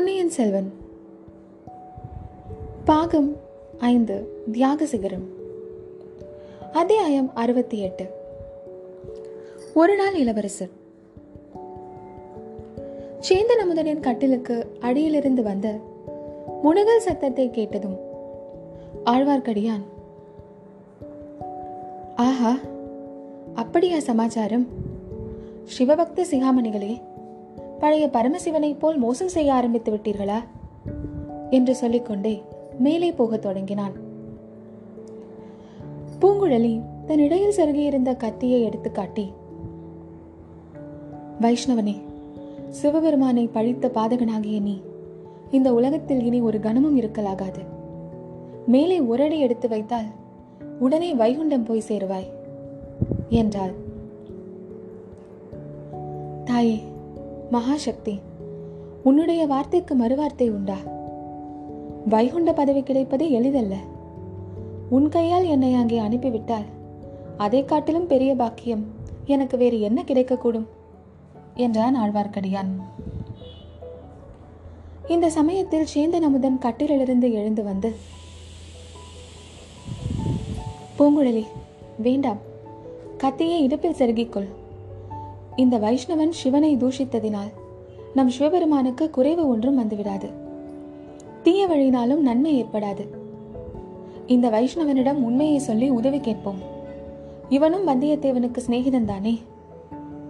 பொன்னியின் செல்வன். பாகம் ஐந்து தியாக சிகரம். அத்தியாயம் அறுபத்தி எட்டு ஒரு நாள் இளவரசர். சேந்தன் அமுதனின் கட்டிலுக்கு அடியிலிருந்து வந்த முனுகல் சத்தத்தை கேட்டதும் ஆழ்வார்க்கடியான் ஆஹா அப்படியா சமாச்சாரம்? சிவபக்த சிகாமணிகளே பழைய பரமசிவனைப் போல் மோசம் செய்ய ஆரம்பித்து விட்டீர்களா? என்று சொல்லிக்கொண்டே மேலே போகத் தொடங்கினான். பூங்குழலி தன் இடையில் செருகியிருந்த கத்தியை எடுத்து காட்டி வைஷ்ணவனே சிவபெருமானை பழித்த பாதகனாகிய நீ இந்த உலகத்தில் இனி ஒரு கணமும் இருக்கலாகாது. மேலே ஒரடி எடுத்து வைத்தால் உடனே வைகுண்டம் போய் சேருவாய் என்றாள். தாயே மகாசக்தி உன்னுடைய வார்த்தைக்கு மறுவார்த்தை உண்டா? வைகுண்ட பதவி கிடைப்பது எளிதல்ல. உன் கையால் என்னை அங்கே அனுப்பிவிட்டால் அதை காட்டிலும் பெரிய பாக்கியம் எனக்கு வேறு என்ன கிடைக்கக்கூடும்? என்றான் ஆழ்வார்க்கடியான். இந்த சமயத்தில் சேந்தன் அமுதன் கட்டிலிருந்து எழுந்து வந்து பூங்குழலி வேண்டாம் கத்தியை இடுப்பில் செருகிக்கொள். இந்த வைஷ்ணவன் சிவனை தூஷித்ததினால் நம் சிவபெருமானுக்கு குறைவு ஒன்றும் வந்துவிடாது. தீய வழியினாலும் நன்மை ஏற்படாது. இந்த வைஷ்ணவனிடம் உண்மையை சொல்லி உதவி கேட்போம். இவனும் வந்தியத்தேவனுக்கு சிநேகிதன் தானே?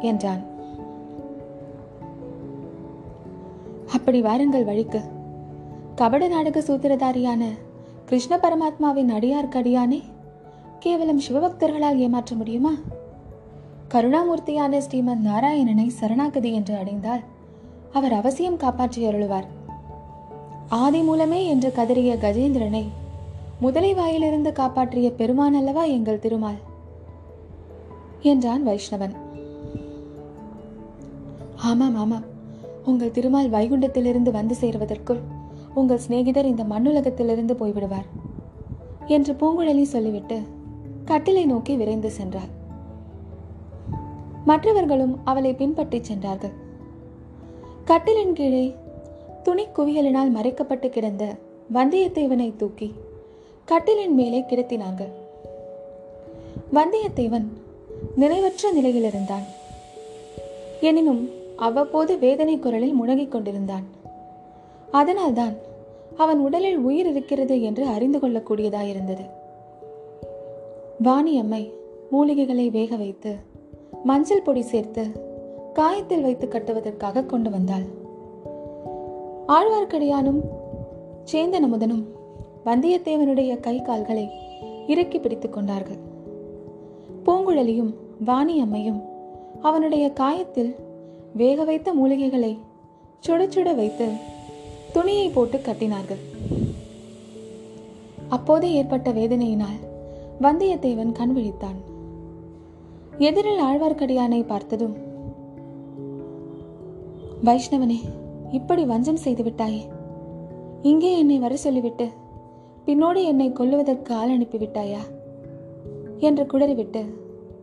என்றான். அப்படி வாருங்கள் வழிக்கு. கபட நாடக சூத்திரதாரியான கிருஷ்ண பரமாத்மாவின் அடியார்க்கடியானே கேவலம் சிவபக்தர்களால் ஏமாற்ற முடியுமா? கருணாமூர்த்தியான ஸ்ரீமன் நாராயணனை சரணாகதி என்று அடைந்தால் அவர் அவசியம் காப்பாற்றி அருளுவார் ஆதி மூலமே என்று கதறிய கஜேந்திரனை முதலை வாயிலிருந்து காப்பாற்றிய பெருமான் அல்லவா எங்கள் திருமால்? என்றான் வைஷ்ணவன். ஆமாம் ஆமாம். உங்கள் திருமால் வைகுண்டத்திலிருந்து வந்து சேருவதற்குள் உங்கள் சிநேகிதர் இந்த மண்ணுலகத்திலிருந்து போய்விடுவார் என்று பூங்குழலி சொல்லிவிட்டு கட்டிலை நோக்கி விரைந்து சென்றார் மற்றவர்களும் அவளை பின்பற்றி சென்றார்கள். கட்டிலின் கீழே துணி குவியலினால் மறைக்கப்பட்டு கிடந்த வந்தியத்தேவனை தூக்கி கட்டிலின் மேலே கிடத்தினார்கள். வந்தியத்தேவன் நினைவற்ற நிலையில் இருந்தான். எனினும் அவ்வப்போது வேதனை குரலில் முழங்கிக் கொண்டிருந்தான். அதனால்தான் அவன் உடலில் உயிர் இருக்கிறது என்று அறிந்து கொள்ளக்கூடியதாயிருந்தது. வாணி அம்மை மூலிகைகளை வேக வைத்து மஞ்சள் பொடி சேர்த்து காயத்தில் வைத்து கட்டுவதற்காக கொண்டு வந்தாள். ஆழ்வார்க்கடியானும் சேந்தன் அமுதனும் வந்தியத்தேவனுடைய கை கால்களை இறுக்கி பிடித்துக் கொண்டார்கள். பூங்குழலியும் வாணி அம்மையும் அவனுடைய காயத்தில் வேக வைத்த மூலிகைகளை சுட சுட வைத்து துணியை போட்டு கட்டினார்கள். அப்போதே ஏற்பட்ட வேதனையினால் வந்தியத்தேவன் கண் விழித்தான். எதிரில் ஆழ்வார்க்கடியானை பார்த்ததும் வைஷ்ணவனே இப்படி வஞ்சம் செய்து விட்டாயே. இங்கே என்னை வர சொல்லிவிட்டு பின்னோடு என்னை கொல்லுவதற்கு ஆள் அனுப்பிவிட்டாயா? என்று குடறிவிட்டு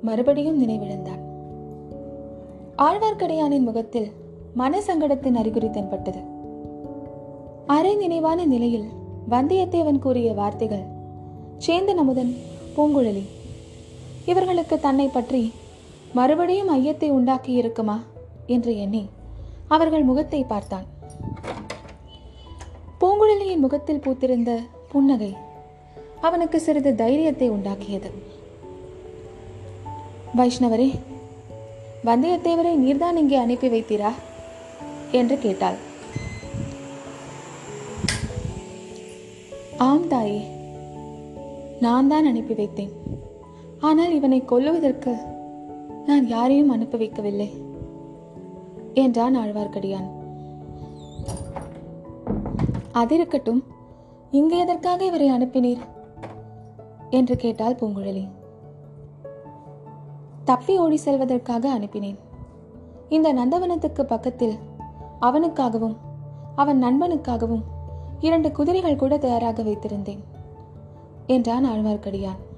மறுபடியும் நினைவிழந்தான். ஆழ்வார்க்கடியானின் முகத்தில் மன சங்கடத்தின் அறிகுறி தென்பட்டது. அரை நினைவான நிலையில் வந்தியத்தேவன் கூறிய வார்த்தைகள் சேந்தன் அமுதன் பூங்குழலி இவர்களுக்கு தன்னை பற்றி மறுபடியும் ஐயத்தை உண்டாக்கி இருக்குமா என்று எண்ணி அவர்கள் முகத்தை பார்த்தான். பூங்குழலியின் முகத்தில் பூத்திருந்த புன்னகை அவனுக்கு சிறிது தைரியத்தை உண்டாக்கியது. வைஷ்ணவரே வந்தியத்தேவரை நீர்தான் இங்கே அனுப்பி வைத்தீரா? என்று கேட்டாள். ஆம் தாயே நான் தான் அனுப்பி வைத்தேன். ஆனால் இவனை கொல்லுவதற்கு நான் யாரையும் அனுப்பி வைக்கவில்லை. என்றான் ஆழ்வார்க்கடியான். அதிருக்கட்டும் இங்கு எதற்காக இவரை அனுப்பினீர்? என்று கேட்டாள் பூங்குழலி. தப்பி ஓடி செல்வதற்காக அனுப்பினேன். இந்த நந்தவனத்துக்கு பக்கத்தில் அவனுக்காகவும் அவன் நண்பனுக்காகவும் இரண்டு குதிரைகள் கூட தயாராக வைத்திருந்தேன் என்றான் ஆழ்வார்க்கடியான்.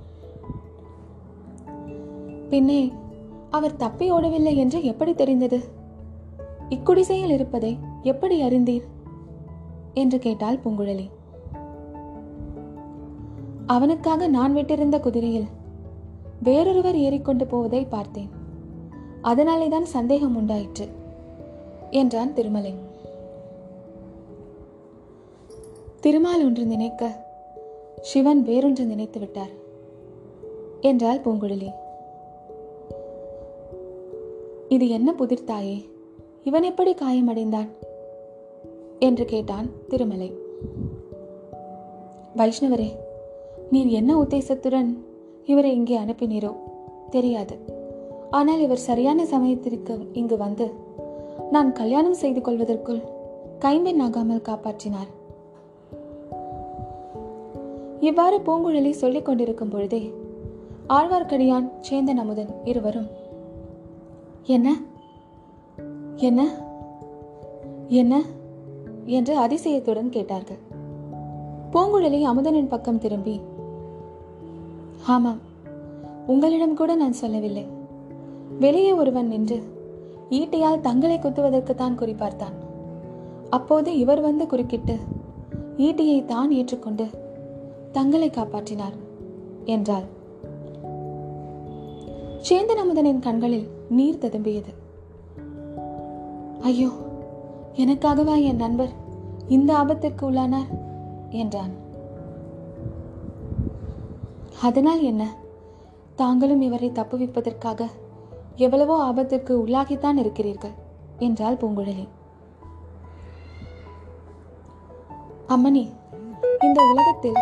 பின்னே அவர் தப்பி ஓடவில்லை என்று எப்படி தெரிந்தது? இக்குடிசையில் இருப்பதை எப்படி அறிந்தீர்? என்று கேட்டாள் பூங்குழலி. அவனுக்காக நான் விட்டிருந்த குதிரையில் வேறொருவர் ஏறிக்கொண்டு போவதை பார்த்தேன். அதனாலே தான் சந்தேகம் உண்டாயிற்று என்றான் திருமலை. திருமால் ஒன்று நினைக்க சிவன் வேறொன்று நினைத்து விட்டார் என்றாள் பூங்குழலி. இது என்ன புதிர்த்தாயே இவன் எப்படி காயமடைந்தான்? என்று கேட்டான் திருமலை. வைஷ்ணவரே நீர் என்ன உத்தேசத்துடன் இவரை இங்கே அனுப்பினீரோ? தெரியாது. ஆனால் இவர் சரியான சமயத்திற்கு இங்கு வந்து நான் கல்யாணம் செய்து கொள்வதற்குள் கைம்பெண் ஆகாமல் காப்பாற்றினார். இவ்வாறு பூங்குழலி சொல்லிக் கொண்டிருக்கும் பொழுதே ஆழ்வார்க்கடியான் சேந்தன் அமுதன் இருவரும் என்ன? என்ன? என்ன? என்று அதிசயத்துடன் கேட்டார்கள். பூங்குழலி அமுதனின் பக்கம் திரும்பி ஆமாம் உங்களிடம் கூட நான் சொல்லவில்லை. வெளியே ஒருவன் நின்று ஈட்டியால் தங்களை குத்துவதற்குத்தான் குறிப்பார்த்தான் அப்போது இவர் வந்து குறுக்கிட்டு ஈட்டியை தான் ஏற்றுக்கொண்டு தங்களை காப்பாற்றினார் என்றாள். சேந்தன் அமுதனின் கண்களில் நீர் ததும்பியது. ஐயோ எனக்காகவா என் நண்பர் இந்த ஆபத்திற்கு உள்ளானார்? என்றான். அதனால் என்ன? தாங்களும் இவரை தப்புவிப்பதற்காக எவ்வளவோ ஆபத்திற்கு உள்ளாகித்தான் இருக்கிறீர்கள் என்றாள் பூங்குழலி. அம்மணி இந்த உலகத்தில்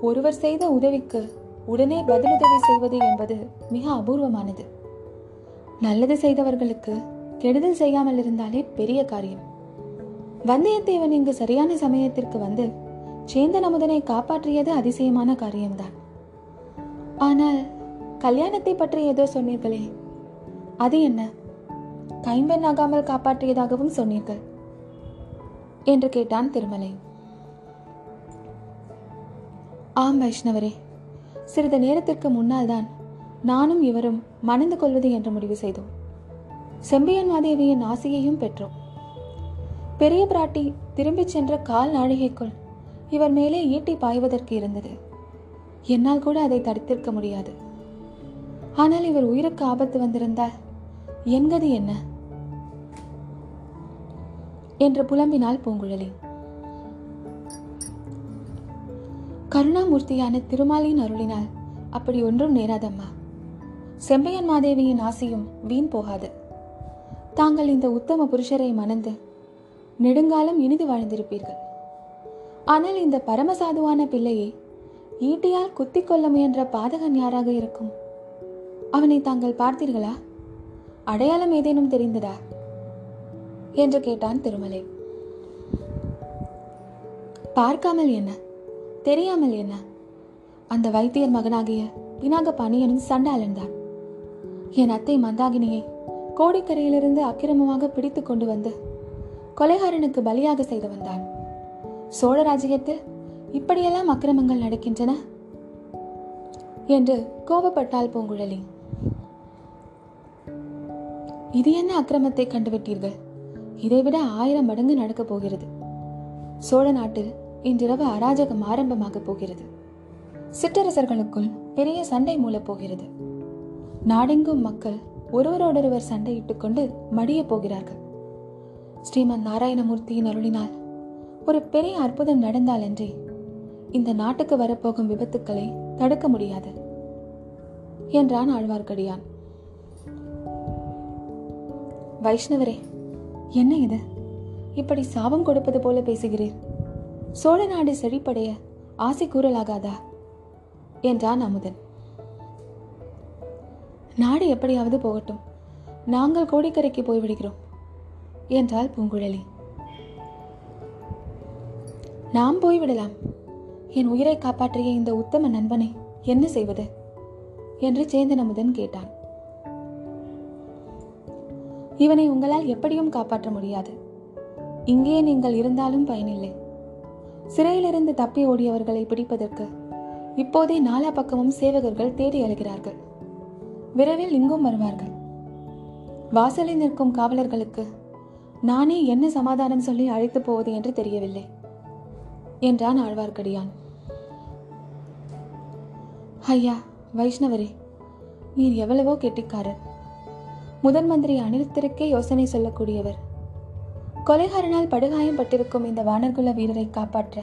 ஒருவர் செய்த உதவிக்கு உடனே பதிலுதவி செய்வது என்பது மிக அபூர்வமானது. நல்லது செய்தவர்களுக்கு கெடுதல் செய்யாமல் இருந்தாலே பெரிய காரியம். வந்தியத்தேவன் இங்கு சரியான சமயத்திற்கு வந்து சேந்தன் அமுதனை காப்பாற்றியது அதிசயமான காரியம்தான். ஆனால் கல்யாணத்தை பற்றி ஏதோ சொன்னீர்களே அது என்ன? கைம்பெண் ஆகாமல் காப்பாற்றியதாகவும் சொன்னீர்கள் என்று கேட்டான் திருமலை. ஆம் வைஷ்ணவரே சிறிது நேரத்திற்கு முன்னால் தான் நானும் இவரும் மணந்து கொள்வது என்று முடிவு செய்தோம். செம்பியன் மாதேவியின் ஆசையையும் பெற்றோம். பெரிய பிராட்டி திரும்பிச் சென்ற கால் நாழிகைக்குள் இவர் மேலே ஈட்டி பாய்வதற்கு இருந்தது. என்னால் கூட அதை தடுத்திருக்க முடியாது. ஆனால் இவர் உயிருக்கு ஆபத்து வந்திருந்தால் என்கது என்ன? என்று புலம்பினாள் பூங்குழலி. கருணாமூர்த்தியான திருமாலின் அருளினால் அப்படி ஒன்றும் நேராதம்மா. செம்பையன் மாதேவியின் ஆசையும் வீண் போகாது. தாங்கள் இந்த உத்தம புருஷரை மணந்து நெடுங்காலம் இனிது வாழ்ந்திருப்பீர்கள். ஆனால் இந்த பரமசாதுவான பிள்ளையை ஈட்டியால் குத்தி கொள்ள முயன்ற பாதகன் யாராக இருக்கும்? அவனை தாங்கள் பார்த்தீர்களா? அடையாளம் ஏதேனும் தெரிந்ததா? என்று கேட்டான் திருமலை. பார்க்காமல் என்ன? தெரியாமல் என்ன? அந்த வைத்தியர் மகனாகிய பினாக பணியனும் சண்டாளன் தான் என் அத்தை மந்தாகினியை கோடிக்கரையிலிருந்து அக்கிரமமாக பிடித்து கொண்டு வந்து கொலைகாரனுக்கு பலியாக செய்து வந்தான் சோழ ராஜ்யத்தில் இப்படியெல்லாம் அக்கிரமங்கள் நடக்கின்றன? என்று கோபப்பட்டாள் பூங்குழலி. இது என்ன அக்கிரமத்தை கண்டுவிட்டீர்கள்? இதைவிட ஆயிரம் மடங்கு நடக்கப் போகிறது. சோழ நாட்டில் இன்றிரவு அராஜகம் ஆரம்பமாகப் போகிறது. சிற்றரசர்களுக்குள் பெரிய சண்டை மூலப் போகிறது. நாடெங்கும் மக்கள் ஒருவரோடொருவர் சண்டையிட்டுக் கொண்டு மடிய போகிறார்கள். ஸ்ரீமன் நாராயணமூர்த்தியின் அருளினால் ஒரு பெரிய அற்புதம் நடந்தாலன்றி இந்த நாட்டுக்கு வரப்போகும் விபத்துக்களை தடுக்க முடியாது என்றான் ஆழ்வார்க்கடியான். வைஷ்ணவரே என்ன இது? இப்படி சாபம் கொடுப்பது போல பேசுகிறீர். சோழ நாடு செழிப்படைய ஆசை கூறலாகாதா? என்றான் அமுதன். நாடு எப்படியாவது போகட்டும். நாங்கள் கோடிக்கரைக்கு போய்விடுகிறோம் என்றாள் பூங்குழலி. நாம் போய்விடலாம் என் உயிரை காப்பாற்றிய இந்த உத்தம நண்பனை என்ன செய்வது? என்று சேந்தன் அமுதன் கேட்டான். இவனை உங்களால் எப்படியும் காப்பாற்ற முடியாது. இங்கே நீங்கள் இருந்தாலும் பயனில்லை. சிறையிலிருந்து தப்பி ஓடியவர்களை பிடிப்பதற்கு இப்போதே நாலா பக்கமும் சேவகர்கள் தேடி அழுகிறார்கள். விரைவில் இங்கும் வருவார்கள். வாசலில் நிற்கும் காவலர்களுக்கு நானே என்ன சமாதானம் சொல்லி அழைத்து போவது என்று தெரியவில்லை. என்றான் ஆழ்வார்க்கடியான். ஐயா வைஷ்ணவரே நீர் எவ்வளவோ கெட்டிக்காரர். முதன் மந்திரி அனிருத்தருக்கே யோசனை சொல்லக்கூடியவர். கொலைகாரனால் படுகாயம் பட்டிருக்கும் இந்த வானர்குல வீரரை காப்பாற்ற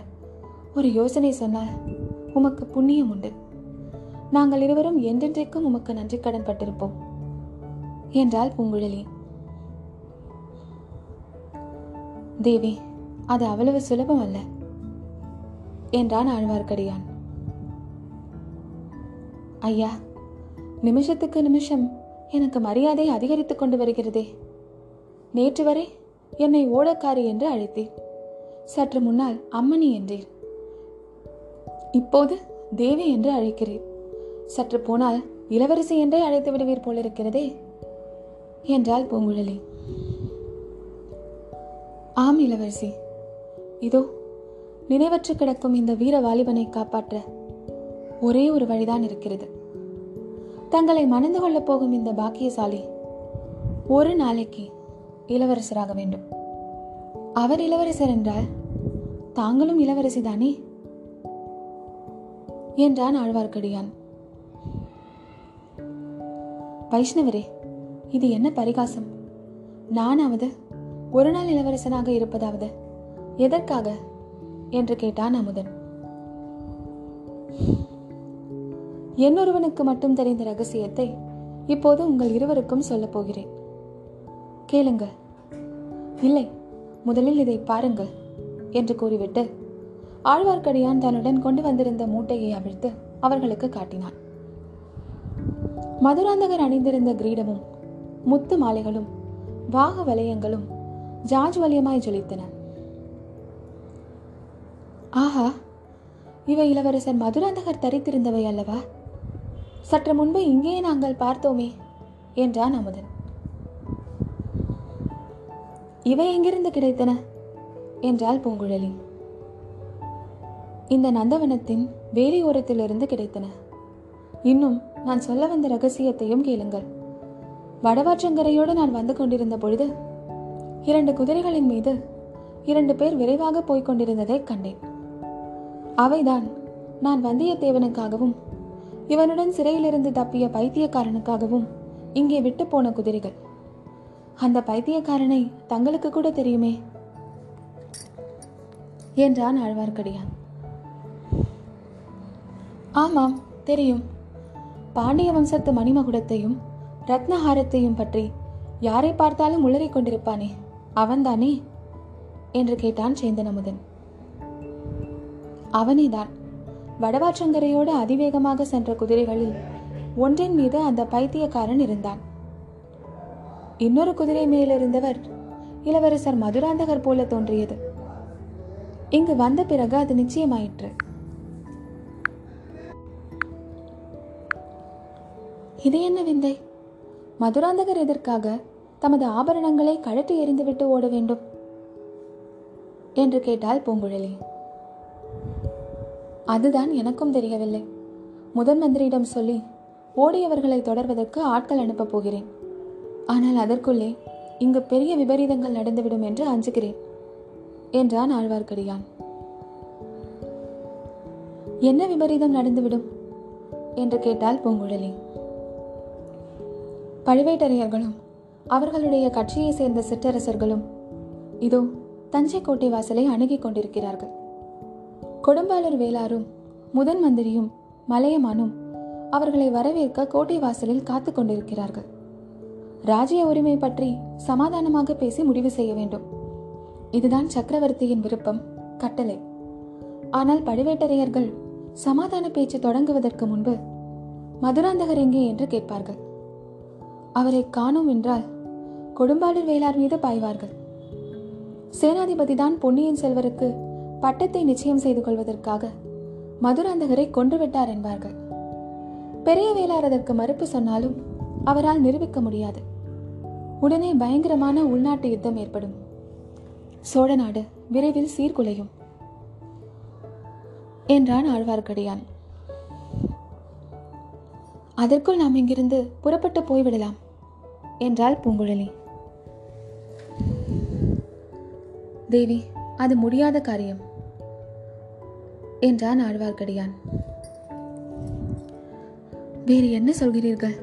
ஒரு யோசனை சொன்னால் உமக்கு புண்ணியம் உண்டு. நாங்கள் இருவரும் என்றென்றைக்கும் உமக்கு நன்றி கடன் பட்டிருப்போம். என்றாள் பூங்குழலி. தேவி அது அவ்வளவு சுலபம் அல்ல என்றான் ஆழ்வார்க்கடியான். ஐயா நிமிஷத்துக்கு நிமிஷம் எனக்கு மரியாதை அதிகரித்துக் கொண்டு வருகிறதே. நேற்று வரை என்னை ஓடக்காரி என்று அழைத்தீர் சற்று முன்னால் அம்மணி என்றீர் இப்போது தேவி என்று அழைக்கிறேன். சற்று போனால் இளவரசி என்றே அழைத்து விடுவீர் போலிருக்கிறதே என்றாள் பூங்குழலி. ஆம் இளவரசி. இதோ நினைவற்று கிடக்கும் இந்த வீர வாலிபனை காப்பாற்ற ஒரே ஒரு வழிதான் இருக்கிறது. தங்களை மணந்து கொள்ளப் போகும் இந்த பாக்கியசாலி ஒரு நாளைக்கு இளவரசராக வேண்டும். அவர் இளவரசர் என்றால் தாங்களும் இளவரசி தானே என்றான் ஆழ்வார்க்கடியான். வைஷ்ணவரே இது என்ன பரிகாசம்? நானாவது ஒரு நாள் இளவரசனாக இருப்பதாவது எதற்காக? என்று கேட்டான் அமுதன். என்னொருவனுக்கு மட்டும் தெரிந்த ரகசியத்தை இப்போது உங்கள் இருவருக்கும் சொல்லப் போகிறேன். கேளுங்கள் இல்லை முதலில் இதை பாருங்கள் என்று கூறிவிட்டு ஆழ்வார்க்கடியான் தன்னுடன் கொண்டு வந்திருந்த மூட்டையை அவிழ்த்து அவர்களுக்கு காட்டினான். மதுராந்தகர் அணிந்திருந்த கிரீடமும் முத்து மாலைகளும் வாக வலயங்களும் ஜாஜ் வலியமாய் ஜொலித்தன. ஆஹா இவை இளவரசர் மதுராந்தகர் தரித்திருந்தவை அல்லவா? சற்று முன்பு இங்கேயே நாங்கள் பார்த்தோமே என்றான் அமுதன். இவை எங்கிருந்து கிடைத்தன? என்றாள் பூங்குழலி. இந்த நந்தவனத்தின் வேலியோரத்திலிருந்து கிடைத்தன. இன்னும் நான் சொல்ல வந்த ரகசியத்தையும் கேளுங்கள். வடவாற்றங்கரையோடு நான் வந்து கொண்டிருந்த பொழுது இரண்டு குதிரைகளின் மீது இரண்டு பேர் விரைவாக போய்க் கொண்டிருந்ததை கண்டேன். அவைதான் நான் வந்தியத்தேவனுக்காகவும் இவனுடன் சிறையிலிருந்து தப்பிய பைத்தியக்காரனுக்காகவும் இங்கே விட்டு போன குதிரைகள். அந்த பைத்தியக்காரனை தங்களுக்கு கூட தெரியுமே? என்றான் ஆழ்வார்க்கடியான். ஆமாம் தெரியும். பாண்டிய வம்சத்து மணிமகுடத்தையும் ரத்னஹாரத்தையும் பற்றி யாரை பார்த்தாலும் உளறிக் கொண்டிருப்பானே? அவன்தானே? என்று கேட்டான் சேந்தனமுதன். அவனேதான். வடவாற்றங்கரையோடு அதிவேகமாக சென்ற குதிரைகளில் ஒன்றின் மீது அந்த பைத்தியக்காரன் இருந்தான். இன்னொரு குதிரை மேலிருந்தவர் இளவரசர் மதுராந்தகர் போல தோன்றியது. இங்கு வந்த பிறகு அது நிச்சயமாயிற்று. இது என்ன விந்தை? மதுராந்தகர் எதற்காக தமது ஆபரணங்களை கழட்டி எறிந்துவிட்டு ஓட வேண்டும்? என்று கேட்டாள் பூங்குழலி. அதுதான் எனக்கும் தெரியவில்லை. முதன் மந்திரியிடம் சொல்லி ஓடியவர்களை தொடர்வதற்கு ஆட்கள் அனுப்பப் போகிறேன். ஆனால் அதற்குள்ளே இங்கு பெரிய விபரீதங்கள் நடந்துவிடும் என்று அஞ்சுகிறேன் என்றான் ஆழ்வார்க்கடியான். என்ன விபரீதம் நடந்துவிடும்? என்று கேட்டாள் பூங்குழலி. பழுவேட்டரையர்களும் அவர்களுடைய கட்சியை சேர்ந்த சிற்றரசர்களும் இதோ தஞ்சை கோட்டை வாசலை அணுகிக் கொண்டிருக்கிறார்கள். கொடும்பாளூர் வேளாரும் முதன் மந்திரியும் மலையமானும் அவர்களை வரவேற்க கோட்டை வாசலில் காத்து கொண்டிருக்கிறார்கள். ராஜ்ய உரிமை பற்றி சமாதானமாக பேசி முடிவு செய்ய வேண்டும். இதுதான் சக்கரவர்த்தியின் விருப்பம் கட்டளை. ஆனால் பழுவேட்டரையர்கள் சமாதான பேச்சு தொடங்குவதற்கு முன்பு மதுராந்தகர் எங்கே என்று கேட்பார்கள். அவரை காணோம் என்றால் கொடும்பாளூர் வேளார் மீது பாய்வார்கள். சேனாதிபதி தான் பொன்னியின் செல்வருக்கு பட்டத்தை நிச்சயம் செய்து கொள்வதற்காக மதுராந்தகரை கொன்றுவிட்டார் என்பார்கள். பெரிய வேளார் அதற்கு மறுப்பு சொன்னாலும் அவரால் நிரூபிக்க முடியாது. உடனே பயங்கரமான உள்நாட்டு யுத்தம் ஏற்படும். சோழ நாடு விரைவில் சீர்குலையும். என்றான் ஆழ்வார்க்கடியான். அதற்குள் நாம் இங்கிருந்து புறப்பட்டு போய்விடலாம். என்றாள் பூங்குழலி. தேவி அது முடியாத காரியம் என்றான் ஆழ்வார்க்கடியான். வேறு என்ன சொல்கிறீர்கள்?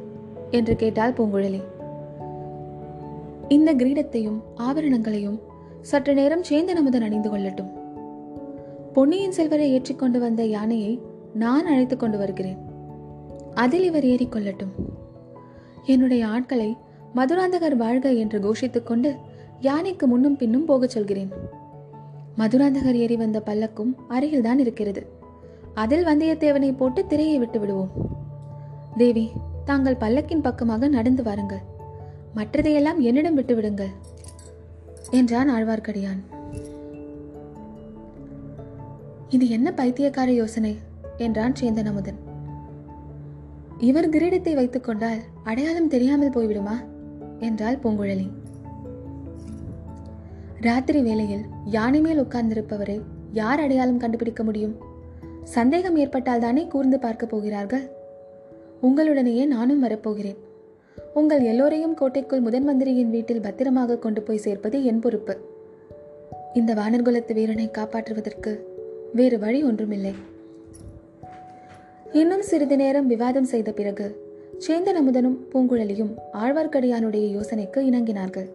என்று கேட்டாள் பூங்குழலி. இந்த கிரீடத்தையும் ஆபரணங்களையும் சற்று நேரம் சேந்தன் அமுதன் அணிந்து கொள்ளட்டும். பொன்னியின் செல்வரை ஏற்றிக்கொண்டு வந்த யானையை நான் அழைத்துக் கொண்டு வருகிறேன். அதில் இவர் ஏறிக்கொள்ளட்டும் என்னுடைய ஆட்களை மதுராந்தகர் வாழ்க என்று கோஷித்துக் கொண்டு யானைக்கு முன்னும் பின்னும் போகச் சொல்கிறேன். மதுராந்தகர் ஏறி வந்த பல்லக்கும் அருகில்தான் இருக்கிறது. அதில் வந்தியத்தேவனை போட்டு திரையை விட்டு விடுவோம். தேவி தாங்கள் பல்லக்கின் பக்கமாக நடந்து வாருங்கள். மற்றதையெல்லாம் என்னிடம் விட்டு விடுங்கள் என்றான் ஆழ்வார்க்கடியான். இது என்ன பைத்தியக்கார யோசனை என்றான் சேந்தன் அமுதன். இவர் கிரீடத்தை வைத்துக் கொண்டால் அடையாளம் தெரியாமல் போய்விடுமா? என்றாள் பூங்குழலி. ராத்திரி வேளையில் யானை மேல் உட்கார்ந்திருப்பவரை யார் அடையாளம் கண்டுபிடிக்க முடியும்? சந்தேகம் ஏற்பட்டால் தானே கூர்ந்து பார்க்க போகிறார்கள்? உங்களுடனேயே நானும் வரப்போகிறேன். உங்கள் எல்லோரையும் கோட்டைக்குள் முதன் மந்திரியின் வீட்டில் பத்திரமாக கொண்டு போய் சேர்ப்பது என் பொறுப்பு. இந்த வானர்குலத்து வீரனை காப்பாற்றுவதற்கு வேறு வழி ஒன்றுமில்லை. இன்னும் சிறிது நேரம் விவாதம் செய்த பிறகு சேந்தன் அமுதனும் பூங்குழலியும் ஆழ்வார்க்கடியானுடைய யோசனைக்கு இணங்கினார்கள்.